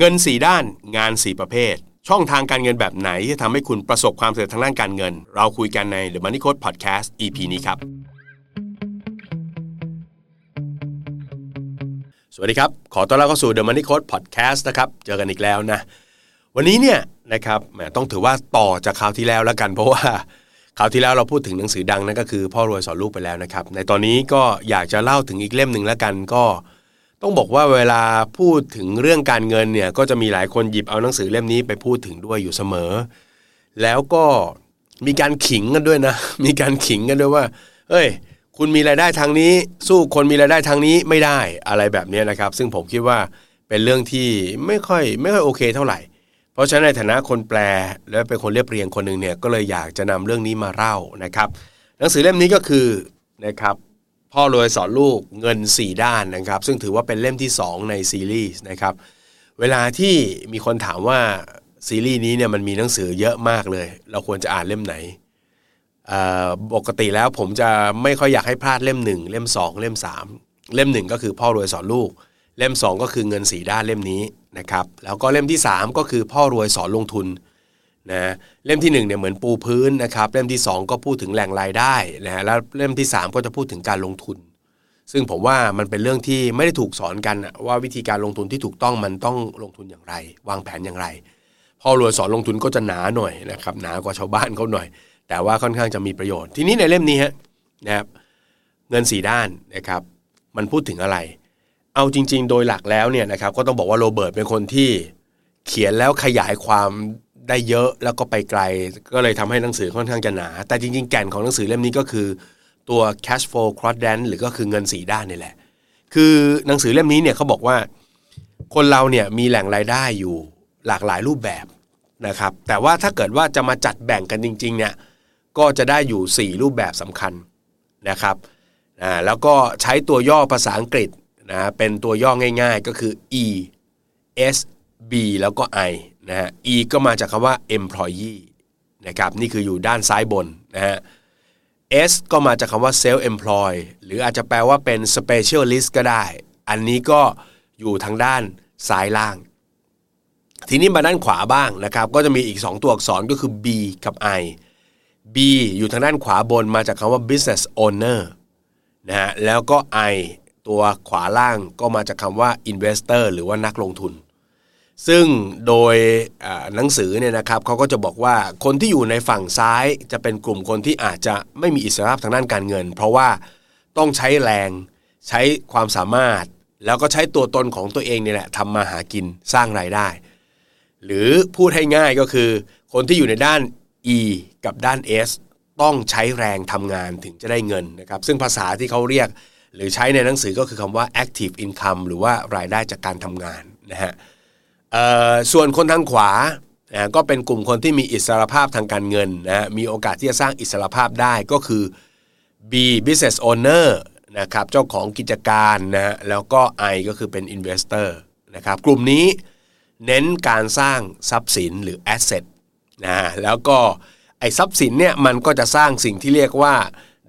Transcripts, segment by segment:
เงิน 4 ด้านงาน 4 ประเภท ช่องทางการเงินแบบไหนที่ทำให้คุณประสบความสำเร็จทางด้านการเงิน เราคุยกันใน The Money Code Podcast EP นี้ครับ สวัสดีครับ ขอต้อนรับเข้าสู่ The Money Code Podcast นะครับ เจอกันอีกแล้วนะ วันนี้เนี่ยนะครับแหมต้องถือว่าต่อจากคราวที่แล้วแล้วกัน เพราะว่าคราวที่แล้วเราพูดถึงหนังสือดังนั่นก็คือ พ่อรวยสอนลูกไปแล้วนะครับ ในตอนนี้ก็อยากจะเล่าถึงอีกเล่มหนึ่งแล้วกันก็ ต้องบอกว่าเวลาพูดถึงเรื่องการเงินเนี่ยก็จะมีหลายคนหยิบเอาหนังสือเล่มนี้ไปพูดถึงด้วยอยู่เสมอ แล้วก็มีการขิงกันด้วยนะ มีการขิงกันด้วยว่า เอ้ย คุณมีรายได้ทางนี้ สู้คนมีรายได้ทางนี้ไม่ได้อะไรแบบนี้นะครับ ซึ่งผมคิดว่าเป็นเรื่องที่ไม่ค่อยไม่ค่อยโอเคเท่าไหร่ เพราะฉะนั้นในฐานะคนแปลและเป็นคนเรียบเรียงคนหนึ่งเนี่ยก็เลยอยากจะนำเรื่องนี้มาเล่านะครับ หนังสือเล่มนี้ก็คือนะครับ พ่อรวยสอนลูกเงิน 4 ด้านนะครับ ซึ่งถือว่าเป็นเล่มที่ 2 ในซีรีส์นะครับ เวลาที่มีคนถามว่าซีรีส์นี้เนี่ยมันมีหนังสือเยอะมากเลย เราควรจะอ่านเล่มไหนปกติแล้วผมจะไม่ค่อยอยากให้พลาดเล่ม 1 เล่ม 2 เล่ม 3 เล่ม 1 ก็คือพ่อรวยสอนลูก เล่ม 2 ก็คือเงินสีด้านเล่มนี้นะครับแล้วก็เล่มที่ 3 ก็คือพ่อรวยสอนลงทุน นะเล่มที่1เนี่ยเหมือนปูพื้นนะครับเล่มที่ 2 ก็พูดถึงแหล่งรายได้นะฮะแล้วเล่มที่ 3 ก็จะพูดถึงการลงทุน ซึ่งผมว่ามันเป็นเรื่องที่ไม่ได้ถูกสอนกันว่าวิธีการลงทุนที่ถูกต้องมันต้องลงทุนอย่างไร วางแผนอย่างไรพ่อรวยสอนลงทุนก็จะหนาหน่อยนะครับหนากว่าชาวบ้านเขาหน่อย แต่ว่าค่อนข้างจะมีประโยชน์ ทีนี้ในเล่มนี้ฮะนะครับเงินสีด้านนะครับมันพูดถึงอะไร เอาจริง ๆ โดยหลักแล้วเนี่ยนะครับก็ต้องบอกว่าโรเบิร์ตเป็นคนที่เขียนแล้วขยายความ ได้เยอะแล้วก็ไปไกล ก็เลยทำให้หนังสือค่อนข้างจะหนา แต่จริง ๆ แก่นของหนังสือเล่มนี้ก็คือตัว cash flow quadrant หรือก็คือเงินสีด้านนี่แหละ คือหนังสือเล่มนี้เนี่ยเขาบอกว่า คนเราเนี่ยมีแหล่งรายได้อยู่หลากหลายรูปแบบนะครับ แต่ว่าถ้าเกิดว่าจะมาจัดแบ่งกันจริง ๆ เนี่ย ก็จะได้อยู่ 4 รูปแบบสำคัญนะครับนะแล้วก็ใช้ตัวย่อภาษาอังกฤษนะเป็นตัวย่อง่าย ๆ ก็คือ E S B แล้วก็ I นะฮะ E ก็มาจากคำว่า employee นะครับนี่คืออยู่ด้านซ้ายบนนะฮะ S ก็มาจากคำว่า self employ หรืออาจจะแปลว่าเป็น specialist ก็ได้ อันนี้ก็อยู่ทางด้านซ้ายล่าง ทีนี้มาด้านขวาบ้างนะครับ ก็จะมีอีก 2 ตัวอักษรก็คือ B กับ I B อยู่ทางด้านขวาบนมาจากคำว่า business owner นะฮะแล้วก็ I ตัวขวาล่างก็มาจากคำว่า investor หรือว่านักลงทุน ซึ่งโดยหนังสือเนี่ยนะครับเขาก็จะบอกว่าคนที่อยู่ในฝั่งซ้ายจะเป็นกลุ่มคนที่อาจจะไม่มีอิสรภาพทางด้านการเงิน เพราะว่าต้องใช้แรงใช้ความสามารถ แล้วก็ใช้ตัวตนของตัวเองนี่แหละทำมาหากินสร้างรายได้ หรือพูดให้ง่ายก็คือ คนที่อยู่ในด้าน E กับด้าน S ต้องใช้แรงทำงานถึงจะได้เงินนะครับซึ่งภาษาที่เขาเรียก หรือใช้ในหนังสือก็คือคำว่า active income หรือว่ารายได้จากการทำงานนะฮะ ส่วนคนทางขวาก็เป็นกลุ่มคนที่มีอิสรภาพทางการเงินนะมีโอกาสที่จะสร้างอิสรภาพได้ก็คือ B business owner นะครับเจ้าของกิจการนะแล้วก็ I ก็คือเป็น investor นะครับกลุ่มนี้เน้นการสร้างทรัพย์สินหรือ asset นะแล้วก็ไอ้ทรัพย์สินเนี่ยมันก็จะสร้างสิ่งที่เรียกว่า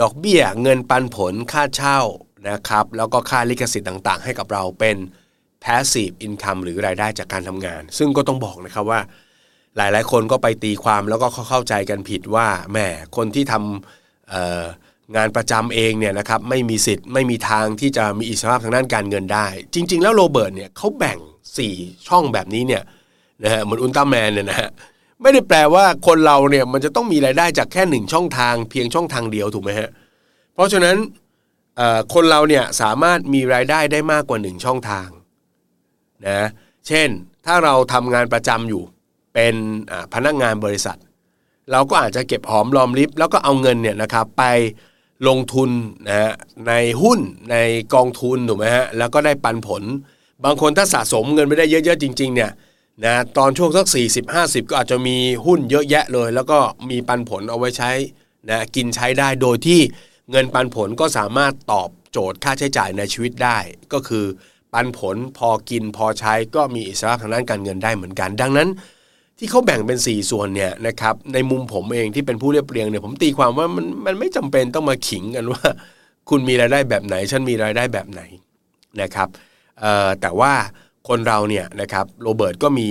ดอกเบี้ยเงินปันผลค่าเช่านะครับแล้วก็ค่าลิขสิทธิ์ต่างๆ ให้กับเราเป็น passive income หรือรายได้จากการทำงาน ซึ่งก็ต้องบอกนะครับว่า หลายๆ คนก็ไปตีความแล้วก็เข้าใจกันผิดว่าแหมคนที่ทำงานประจำเองเนี่ยนะครับไม่มีสิทธิ์ไม่มีทางที่จะมีอิสรภาพทางด้านการเงินได้ จริง ๆ แล้วโรเบิร์ตเนี่ยเขาแบ่ง 4 ช่องแบบนี้เนี่ยนะฮะเหมือนอุลตร้าแมนเนี่ยนะฮะไม่ได้แปลว่าคนเราเนี่ยมันจะต้องมีรายได้จากแค่หนึ่งช่องทางเพียงช่องทางเดียวถูกไหมฮะเพราะฉะนั้นคนเราเนี่ยสามารถมีรายได้ได้มากกว่าหนึ่งช่องทาง นะเช่นถ้าเราทำงานประจำอยู่เป็นพนักงานบริษัท เราก็อาจจะเก็บหอมรอมริบแล้วก็เอาเงินเนี่ยนะครับไปลงทุนนะฮะในหุ้นในกองทุนถูกไหมฮะแล้วก็ได้ปันผล บางคนถ้าสะสมเงินไม่ได้เยอะๆจริงๆเนี่ยนะตอนช่วงสัก 40 50 ก็อาจจะมีหุ้นเยอะแยะเลย แล้วก็มีปันผลเอาไว้ใช้นะกินใช้ได้โดยที่เงินปันผลก็สามารถตอบโจทย์ค่าใช้จ่ายในชีวิตได้ ก็คือ ปันผลพอกินพอใช้ก็มีอิสระทางด้านการเงินได้เหมือนกัน ดังนั้น ที่เขาแบ่งเป็น 4 ส่วนเนี่ยนะครับในมุมผมเองที่เป็นผู้เรียบเรียงเนี่ยผมตีความว่ามันมันไม่จำเป็นต้องมาขิงกันว่า คุณมีรายได้แบบไหน ฉันมีรายได้แบบไหนนะครับแต่ว่าคนเราเนี่ยนะครับโรเบิร์ตก็มี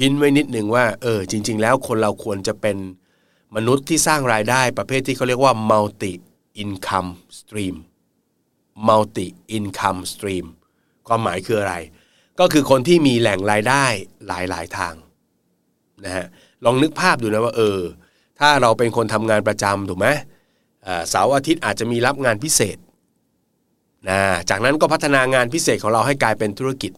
หินไว้นิดหนึ่งว่าเออจริง ๆ แล้วคนเราควรจะเป็นมนุษย์ที่สร้างรายได้ประเภทที่เขาเรียกว่า multi income stream multi income stream ความหมายคืออะไร ก็คือคนที่มีแหล่งรายได้หลายๆทางนะฮะลองนึกภาพดูนะว่าเออ ถ้าเราเป็นคนทำงานประจำถูกไหมเสาร์อาทิตย์อาจจะมีรับงานพิเศษนะจากนั้นก็พัฒนางานพิเศษของเราให้กลายเป็นธุรกิจ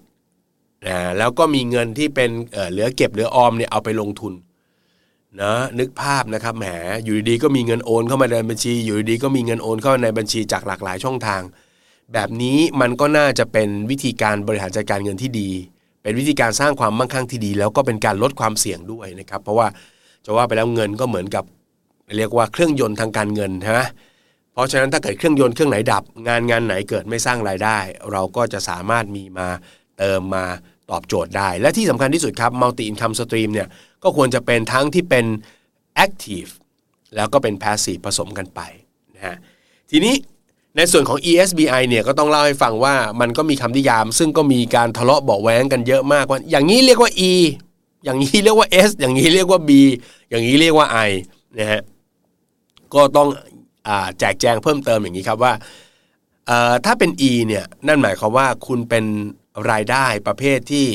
นะแล้วก็มีเงินที่เป็นเเหลือเก็บเหลือออมเนี่ยเอาไปลงทุนนะนึกภาพนะครับแหมอยู่ดีๆก็มีเงินโอนเข้ามาในบัญชี อยู่ดีๆก็มีเงินโอนเข้ามาในบัญชีจากหลากหลายช่องทาง แบบนี้มันก็น่าจะเป็นวิธีการบริหารจัดการเงินที่ดี เป็นวิธีการสร้างความมั่งคั่งที่ดี แล้วก็เป็นการลดความเสี่ยงด้วยนะครับ เพราะว่าจะว่าไปแล้วเงินก็เหมือนกับ เรียกว่าเครื่องยนต์ทางการเงินใช่ไหมเพราะฉะนั้นถ้าเกิดเครื่องยนต์เครื่องไหนดับ งานงานไหนเกิดไม่สร้างรายได้ เราก็จะสามารถมีมาเติมมาตอบโจทย์ได้ และที่สำคัญที่สุดครับ multi income stream เนี่ยก็ควรจะเป็นทั้งที่เป็น active แล้วก็เป็น passive ผสมกันไปนะฮะทีนี้ ในส่วนของ ESBI เนี่ยก็ต้องเล่าให้ฟังว่ามันก็มีคำนิยาม ซึ่งก็มีการทะเลาะเบาแว้งกันเยอะมากว่า อย่างนี้เรียกว่า E อย่างนี้เรียกว่า S อย่างนี้เรียกว่า B อย่างนี้เรียกว่า I นะฮะก็ต้องอแจกแจงเพิ่มเติมอย่างนี้ครับว่าถ้าเป็น E เนี่ยนั่นหมายความว่าคุณเป็นรายได้ประเภทที่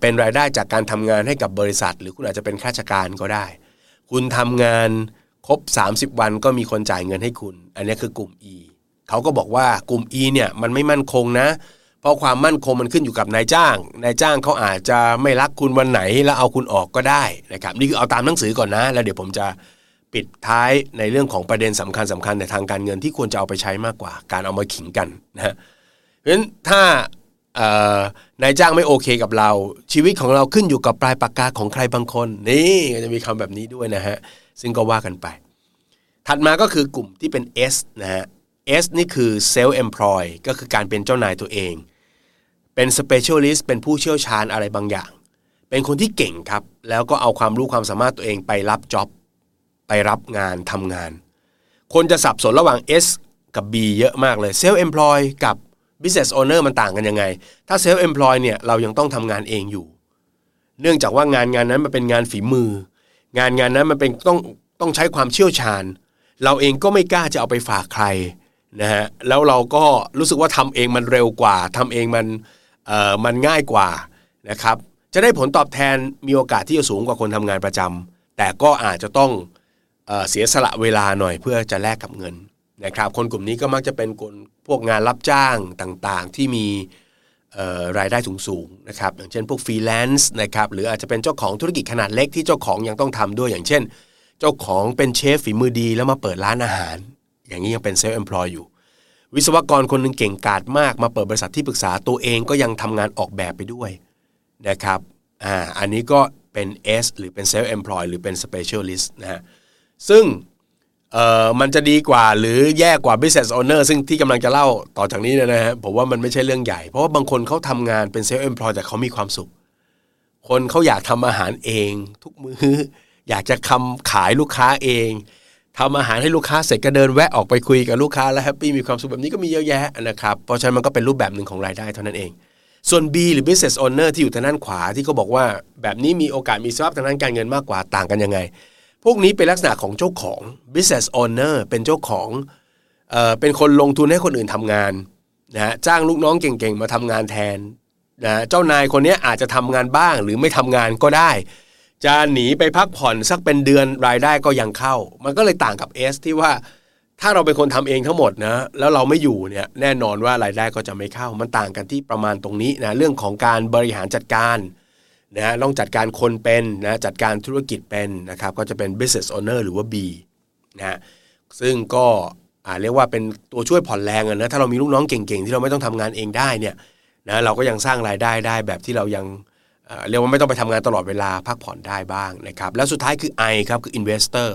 เป็นรายได้จากการทำงานให้กับบริษัท หรือคุณอาจจะเป็นข้าราชการก็ได้ คุณทำงานครบ 30 วันก็มีคนจ่ายเงินให้คุณ อันนี้คือกลุ่ม E เขาก็บอกว่ากลุ่ม E เนี่ยมันไม่มั่นคงนะ เพราะความมั่นคงมันขึ้นอยู่กับนายจ้าง นายจ้างเขาอาจจะไม่รักคุณวันไหนแล้วเอาคุณออกก็ได้นะครับนี่คือเอาตามหนังสือก่อนนะ แล้วเดี๋ยวผมจะปิดท้ายในเรื่องของประเด็นสำคัญสำคัญในทางการเงินที่ควรจะเอาไปใช้มากกว่า การเอามาขิงกันนะเพราะฉะนั้นถ้านายจ้างไม่โอเคกับเรา ชีวิตของเราขึ้นอยู่กับปลายปากกาของใครบางคน นี่จะมีคำแบบนี้ด้วยนะฮะซึ่งก็ว่ากันไป ถัดมาก็คือกลุ่มที่เป็น S นะฮะ S นี่คือ self employ ก็คือการเป็นเจ้านายตัวเอง เป็น specialist เป็นผู้เชี่ยวชาญอะไรบางอย่าง เป็นคนที่เก่งครับ แล้วก็เอาความรู้ความสามารถตัวเองไปรับจ็อบไปรับงานทำงาน คนจะสับสนระหว่าง S กับ B เยอะมากเลย self employ กับ business owner มันต่างกันยังไง ถ้า self employ เนี่ยเรายังต้องทำงานเองอยู่ เนื่องจากว่างานงานนั้นมันเป็นงานฝีมือ งานงานนั้นมันเป็นต้องต้องใช้ความเชี่ยวชาญ เราเองก็ไม่กล้าจะเอาไปฝากใคร นะฮะแล้วเราก็รู้สึกว่าทำเองมันเร็วกว่าทำเองมันเอ่อมันง่ายกว่านะครับจะได้ผลตอบแทนมีโอกาสที่จะสูงกว่าคนทำงานประจำแต่ก็อาจจะต้องเอเสียสละเวลาหน่อยเพื่อจะแลกกับเงินนะครับคนกลุ่มนี้ก็มักจะเป็นคนพวกงานรับจ้างต่างๆ ที่มีรายได้สูงๆนะครับอย่างเช่นพวกฟรีแลนซ์นะครับหรืออาจจะเป็นเจ้าของธุรกิจขนาดเล็กที่เจ้าของยังต้องทำด้วยอย่างเช่น เจ้าของเป็นเชฟฝีมือดีแล้วมาเปิดร้านอาหาร อย่างนี้ยังเป็นเซลล์เอ็มพลอยอยู่ วิศวกรคนหนึ่งเก่งกาจมากมาเปิดบริษัทที่ปรึกษาตัวเองก็ยังทำงานออกแบบไปด้วยนะครับอ่าอันนี้ก็เป็น S หรือเป็นเซลล์เอ็มพลอยหรือเป็น specialist นะฮะซึ่งเอ่อมันจะดีกว่าหรือแย่กว่า business owner ซึ่งที่กำลังจะเล่าต่อจากนี้นะฮะผมว่ามันไม่ใช่เรื่องใหญ่ เพราะว่าบางคนเขาทำงานเป็น self employed แต่เขามีความสุข คนเขาอยากทำอาหารเอง ทุกมืออยากจะคำขายลูกค้าเอง ทำอาหารให้ลูกค้าเสร็จก็เดินแวะออกไปคุยกับลูกค้าแล้วแฮปปี้มีความสุขแบบนี้ก็มีเยอะแยะนะครับเพราะฉะนั้นมันก็เป็นรูปแบบหนึ่งของรายได้เท่านั้นเอง ส่วน B หรือ business owner ที่อยู่ทางด้านขวาที่เขาบอกว่า แบบนี้มีโอกาสมีสภาพทางด้านการเงินมากกว่าต่างกันยังไง พวกนี้เป็นลักษณะของเจ้าของ business owner เป็นเจ้าของเอ่อเป็นคนลงทุนให้คนอื่นทำงานนะจ้างลูกน้องเก่งๆมาทำงานแทนนะเจ้านายคนนี้อาจจะทำงานบ้างหรือไม่ทำงานก็ได้ จะหนีไปพักผ่อนสักเป็นเดือนรายได้ก็ยังเข้า มันก็เลยต่างกับ S ที่ว่าถ้าเราเป็นคนทำเองทั้งหมดนะแล้วเราไม่อยู่เนี่ยแน่นอนว่ารายได้ก็จะไม่เข้า มันต่างกันที่ประมาณตรงนี้นะเรื่องของการบริหารจัดการนะต้องจัดการคนเป็นนะจัดการธุรกิจเป็นนะครับก็จะเป็น business owner หรือว่า B นะซึ่งก็เรียกว่าเป็นตัวช่วยผ่อนแรงนะถ้าเรามีลูกน้องเก่งๆ ที่เราไม่ต้องทำงานเองได้เนี่ยนะเราก็ยังสร้างรายได้ได้แบบที่เรายัง เรียกว่าไม่ต้องไปทำงานตลอดเวลาพักผ่อนได้บ้างนะครับ แล้วสุดท้ายคือ I ครับคือ investor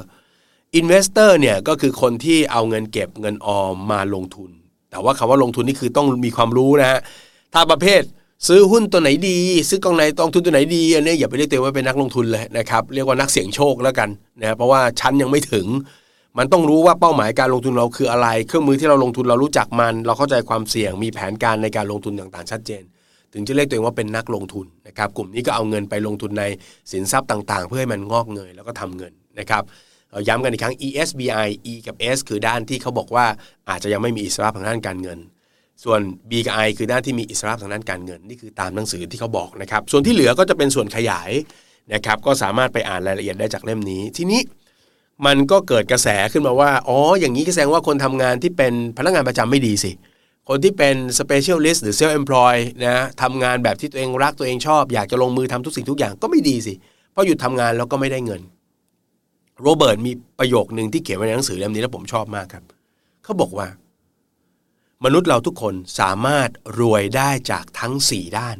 investor เนี่ยก็คือคนที่เอาเงินเก็บเงินออมมาลงทุน แต่ว่าคำว่าลงทุนนี่คือต้องมีความรู้นะฮะถ้าประเภทซื้อหุ้นตัวไหนดี ซื้อกองไหนกองทุนตัวไหนดีอันนี้อย่าไปเรียกตัวว่าเป็นนักลงทุนเลยนะครับเรียกว่านักเสี่ยงโชคแล้วกันนะเพราะว่าชั้นยังไม่ถึง มันต้องรู้ว่าเป้าหมายการลงทุนเราคืออะไร เครื่องมือที่เราลงทุนเรารู้จักมัน เราเข้าใจความเสี่ยงมีแผนการในการลงทุนต่างๆ ชัดเจน ถึงจะเรียกตัวเองว่าเป็นนักลงทุนนะครับกลุ่มนี้ก็เอาเงินไปลงทุนในสินทรัพย์ต่างๆ เพื่อให้มันงอกเงยแล้วก็ทำเงินนะครับเราย้ำกันอีกครั้ง ESBI E กับ S คือด้านที่เขาบอกว่าอาจจะยังไม่มีอิสระทางด้านการเงิน ส่วน B กับ I คือด้านที่มีอิสระทางด้านการเงิน นี่คือตามหนังสือที่เขาบอกนะครับ ส่วนที่เหลือก็จะเป็นส่วนขยายนะครับก็สามารถไปอ่านรายละเอียดได้จากเล่มนี้ ทีนี้มันก็เกิดกระแสขึ้นมาว่า อ๋อ อย่างนี้แสดงว่าคนทำงานที่เป็นพนักงานประจำไม่ดีสิ คนที่เป็น specialist หรือ self employ นะทำงานแบบที่ตัวเองรักตัวเองชอบ อยากจะลงมือทำทุกสิ่งทุกอย่างก็ไม่ดีสิ เพราะหยุดทำงานแล้วก็ไม่ได้เงิน โรเบิร์ตมีประโยคหนึ่งที่เขียนไว้ในหนังสือเล่มนี้แล้วผมชอบมากครับ เขาบอกว่า มนุษย์เราทุกคนสามารถรวยได้จากทั้ง 4 ด้าน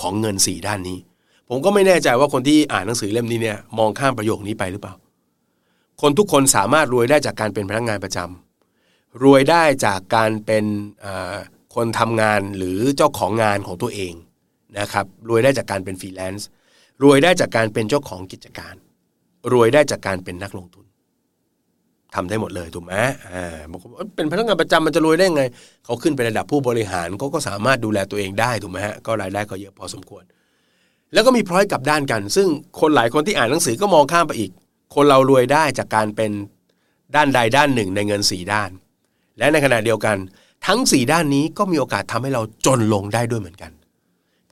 ของเงิน 4 ด้านนี้ ผมก็ไม่แน่ใจว่าคนที่อ่านหนังสือเล่มนี้เนี่ยมองข้ามประโยคนี้ไปหรือเปล่า คนทุกคนสามารถรวยได้จากการเป็นพนักงานประจำ รวยได้จากการเป็นคนทำงานหรือเจ้าของงานของตัวเองนะครับรวยได้จากการเป็นฟรีแลนซ์รวยได้จากการเป็นเจ้าของกิจการ รวยได้จากการเป็นนักลงทุนทำได้หมดเลยถูกไหมอ่าบางคนเป็นพนักงานประจำมันจะรวยได้ไง เขาขึ้นไประดับผู้บริหารเขาก็สามารถดูแลตัวเองได้ถูกไหมฮะก็รายได้ก็เยอะพอสมควร แล้วก็มีพร้อยกับด้านกัน ซึ่งคนหลายคนที่อ่านหนังสือก็มองข้ามไปอีก คนเรารวยได้จากการเป็นด้านใดด้านหนึ่งในเงินสี่ด้าน และในขณะเดียวกัน ทั้งสีด้านนี้ก็มีโอกาสทำให้เราจนลงได้ด้วยเหมือนกัน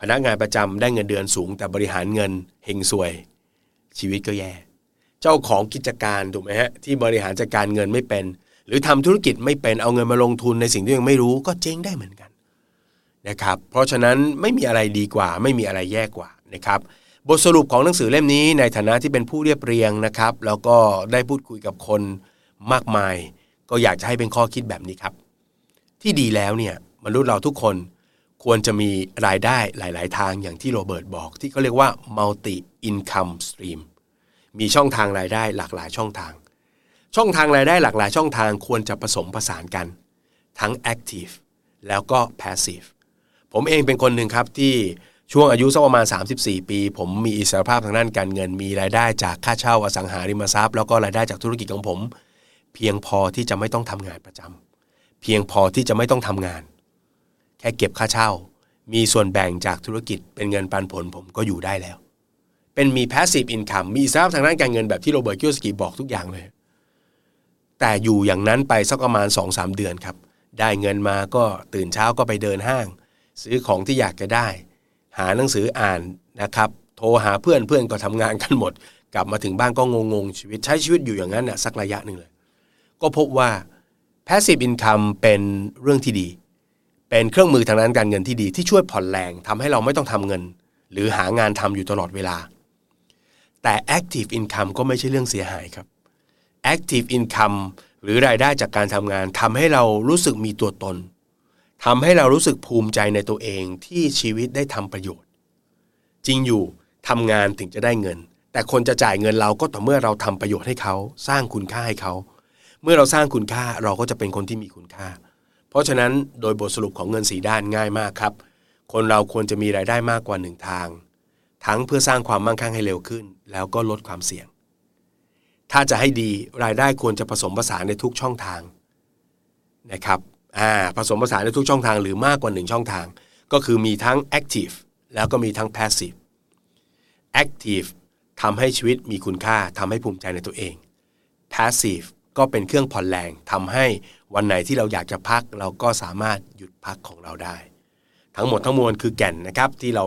พนักงานประจำได้เงินเดือนสูง แต่บริหารเงินเฮงซวย ชีวิตก็แย่ เจ้าของกิจการถูกไหมฮะที่บริหารจัดการเงินไม่เป็น หรือทำธุรกิจไม่เป็นเอาเงินมาลงทุนในสิ่งที่ยังไม่รู้ก็เจ๊งได้เหมือนกันนะครับเพราะฉะนั้นไม่มีอะไรดีกว่า ไม่มีอะไรแย่กว่านะครับบทสรุปของหนังสือเล่มนี้ในฐานะที่เป็นผู้เรียบเรียงนะครับ แล้วก็ได้พูดคุยกับคนมากมาย ก็อยากจะให้เป็นข้อคิดแบบนี้ครับ ที่ดีแล้วเนี่ยมนุษย์เราทุกคนควรจะมีรายได้หลาย ๆ ทางอย่างที่โรเบิร์ตบอก ที่เขาเรียกว่า multi income stream มีช่องทางรายได้หลากหลายช่องทาง ช่องทางรายได้หลากหลายช่องทางควรจะผสมผสานกัน ทั้ง active แล้วก็ passive ผมเองเป็นคนหนึ่งครับที่ช่วงอายุสักประมาณ 34 ปี ผมมีอิสรภาพทางด้านการเงิน มีรายได้จากค่าเช่าอสังหาริมทรัพย์ แล้วก็รายได้จากธุรกิจของผม เพียงพอที่จะไม่ต้องทำงานประจำเพียงพอที่จะไม่ต้องทำงาน แค่เก็บค่าเช่า มีส่วนแบ่งจากธุรกิจเป็นเงินปันผลผมก็อยู่ได้แล้ว เป็นมี passive income มีทรัพย์ทางด้านการเงินแบบที่โรเบิร์ตคิวสกีบอกทุกอย่างเลย แต่อยู่อย่างนั้นไปสักประมาณ 2-3 เดือนครับ ได้เงินมาก็ตื่นเช้าก็ไปเดินห้าง ซื้อของที่อยากจะได้ หาหนังสืออ่านนะครับ โทรหาเพื่อนเพื่อนก็ทำงานกันหมด กลับมาถึงบ้านก็งงๆชีวิตใช้ชีวิตอยู่อย่างนั้นน่ะสักระยะหนึ่งเลย ก็พบว่า passive income เป็นเรื่องที่ดี เป็นเครื่องมือทางด้านการเงินที่ดีที่ช่วยผ่อนแรงทำให้เราไม่ต้องทำเงิน หรือหางานทำอยู่ตลอดเวลา แต่ active income ก็ไม่ใช่เรื่องเสียหายครับ active income หรือรายได้จากการทำงานทำให้เรารู้สึกมีตัวตนทำให้เรารู้สึกภูมิใจในตัวเองที่ชีวิตได้ทำประโยชน์ จริงอยู่ทำงานถึงจะได้เงิน แต่คนจะจ่ายเงินเราก็ต่อเมื่อเราทำประโยชน์ให้เขา สร้างคุณค่าให้เขา เมื่อเราสร้างคุณค่าเราก็จะเป็นคนที่มีคุณค่า เพราะฉะนั้นโดยบทสรุปของเงินสีด้านง่ายมากครับ คนเราควรจะมีรายได้มากกว่าหนึ่งทาง ทั้งเพื่อสร้างความมั่งคั่งให้เร็วขึ้น แล้วก็ลดความเสี่ยง ถ้าจะให้ดีรายได้ควรจะผสมผสานในทุกช่องทางนะครับอ่าผสมผสานในทุกช่องทางหรือมากกว่าหนึ่งช่องทาง ก็คือมีทั้ง active แล้วก็มีทั้ง passive active ทำให้ชีวิตมีคุณค่าทำให้ภูมิใจในตัวเอง passive ก็เป็นเครื่องผ่อนแรงทำให้วันไหนที่เราอยากจะพัก เราก็สามารถหยุดพักของเราได้ ทั้งหมดทั้งมวลคือแก่นนะครับที่เรา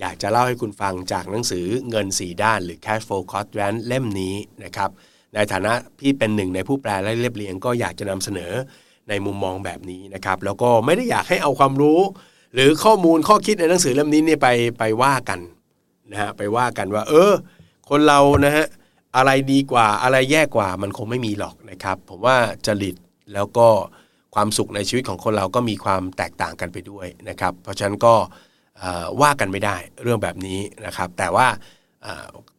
อยากจะเล่าให้คุณฟังจากหนังสือเงิน 4 ด้านหรือ Cash Flow Quadrant เล่มนี้นะครับในฐานะพี่เป็นหนึ่งในผู้แปลและเรียบเรียงก็อยากจะนำเสนอในมุมมองแบบนี้นะครับแล้วก็ไม่ได้อยากให้เอาความรู้ หรือข้อมูลข้อคิดในหนังสือเล่มนี้เนี่ยไปไปว่ากันนะฮะไปว่ากันว่า เออ คนเรานะฮะ อะไรดีกว่าอะไรแย่กว่ามันคงไม่มีหรอกนะครับ ผมว่าจริตแล้วก็ความสุขในชีวิตของคนเราก็มีความแตกต่างกันไปด้วยนะครับ เพราะฉะนั้นก็ว่ากันไม่ได้เรื่องแบบนี้นะครับ แต่ว่า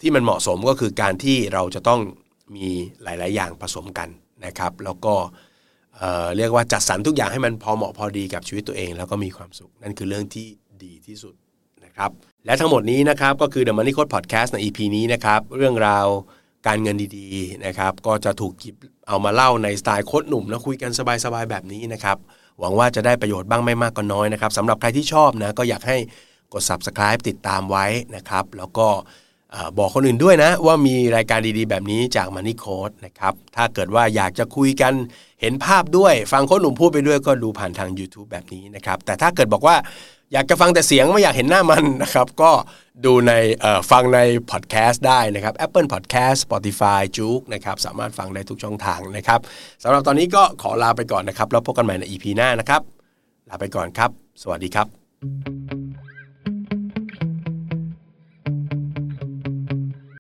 ที่มันเหมาะสมก็คือการที่เราจะต้องมีหลาย ๆ อย่างผสมกันนะครับ แล้วก็เรียกว่าจัดสรรทุกอย่างให้มันพอเหมาะพอดีกับชีวิตตัวเอง แล้วก็มีความสุข นั่นคือเรื่องที่ดีที่สุดนะครับ และทั้งหมดนี้นะครับก็คือ The Money Code Podcast ใน EP นี้นะครับ เรื่องราว การเงินดีๆนะครับก็จะถูกกิบเอามาเล่าในสไตล์โค้ดหนุ่มนะคุยกันสบายๆแบบนี้นะครับหวังว่าจะได้ประโยชน์บ้างไม่มากก็น้อยนะครับสำหรับใครที่ชอบนะก็อยากให้กด subscribe ติดตามไว้นะครับ แล้วก็บอกคนอื่นด้วยนะ ว่ามีรายการดีๆ แบบนี้จาก Money Code นะครับถ้าเกิดว่าอยากจะคุยกันเห็นภาพด้วย ฟังโคนหนุ่มพูดไปด้วยก็ดูผ่านทาง YouTube แบบนี้นะครับแต่ถ้าเกิดบอกว่า อยากจะฟังแต่เสียงไม่อยากเห็นหน้ามันนะครับ ก็ดูในฟังในพอดแคสต์ได้นะครับ Apple Podcast Spotify j o o นะครับ สามารถฟังได้ทุกช่องทางนะครับสำหรับตอนนี้ก็ขอลาไปก่อนนะครับ แล้วพบกันใหม่ใน EP หน้านะครับ ลาไปก่อนครับ สวัสดีครับ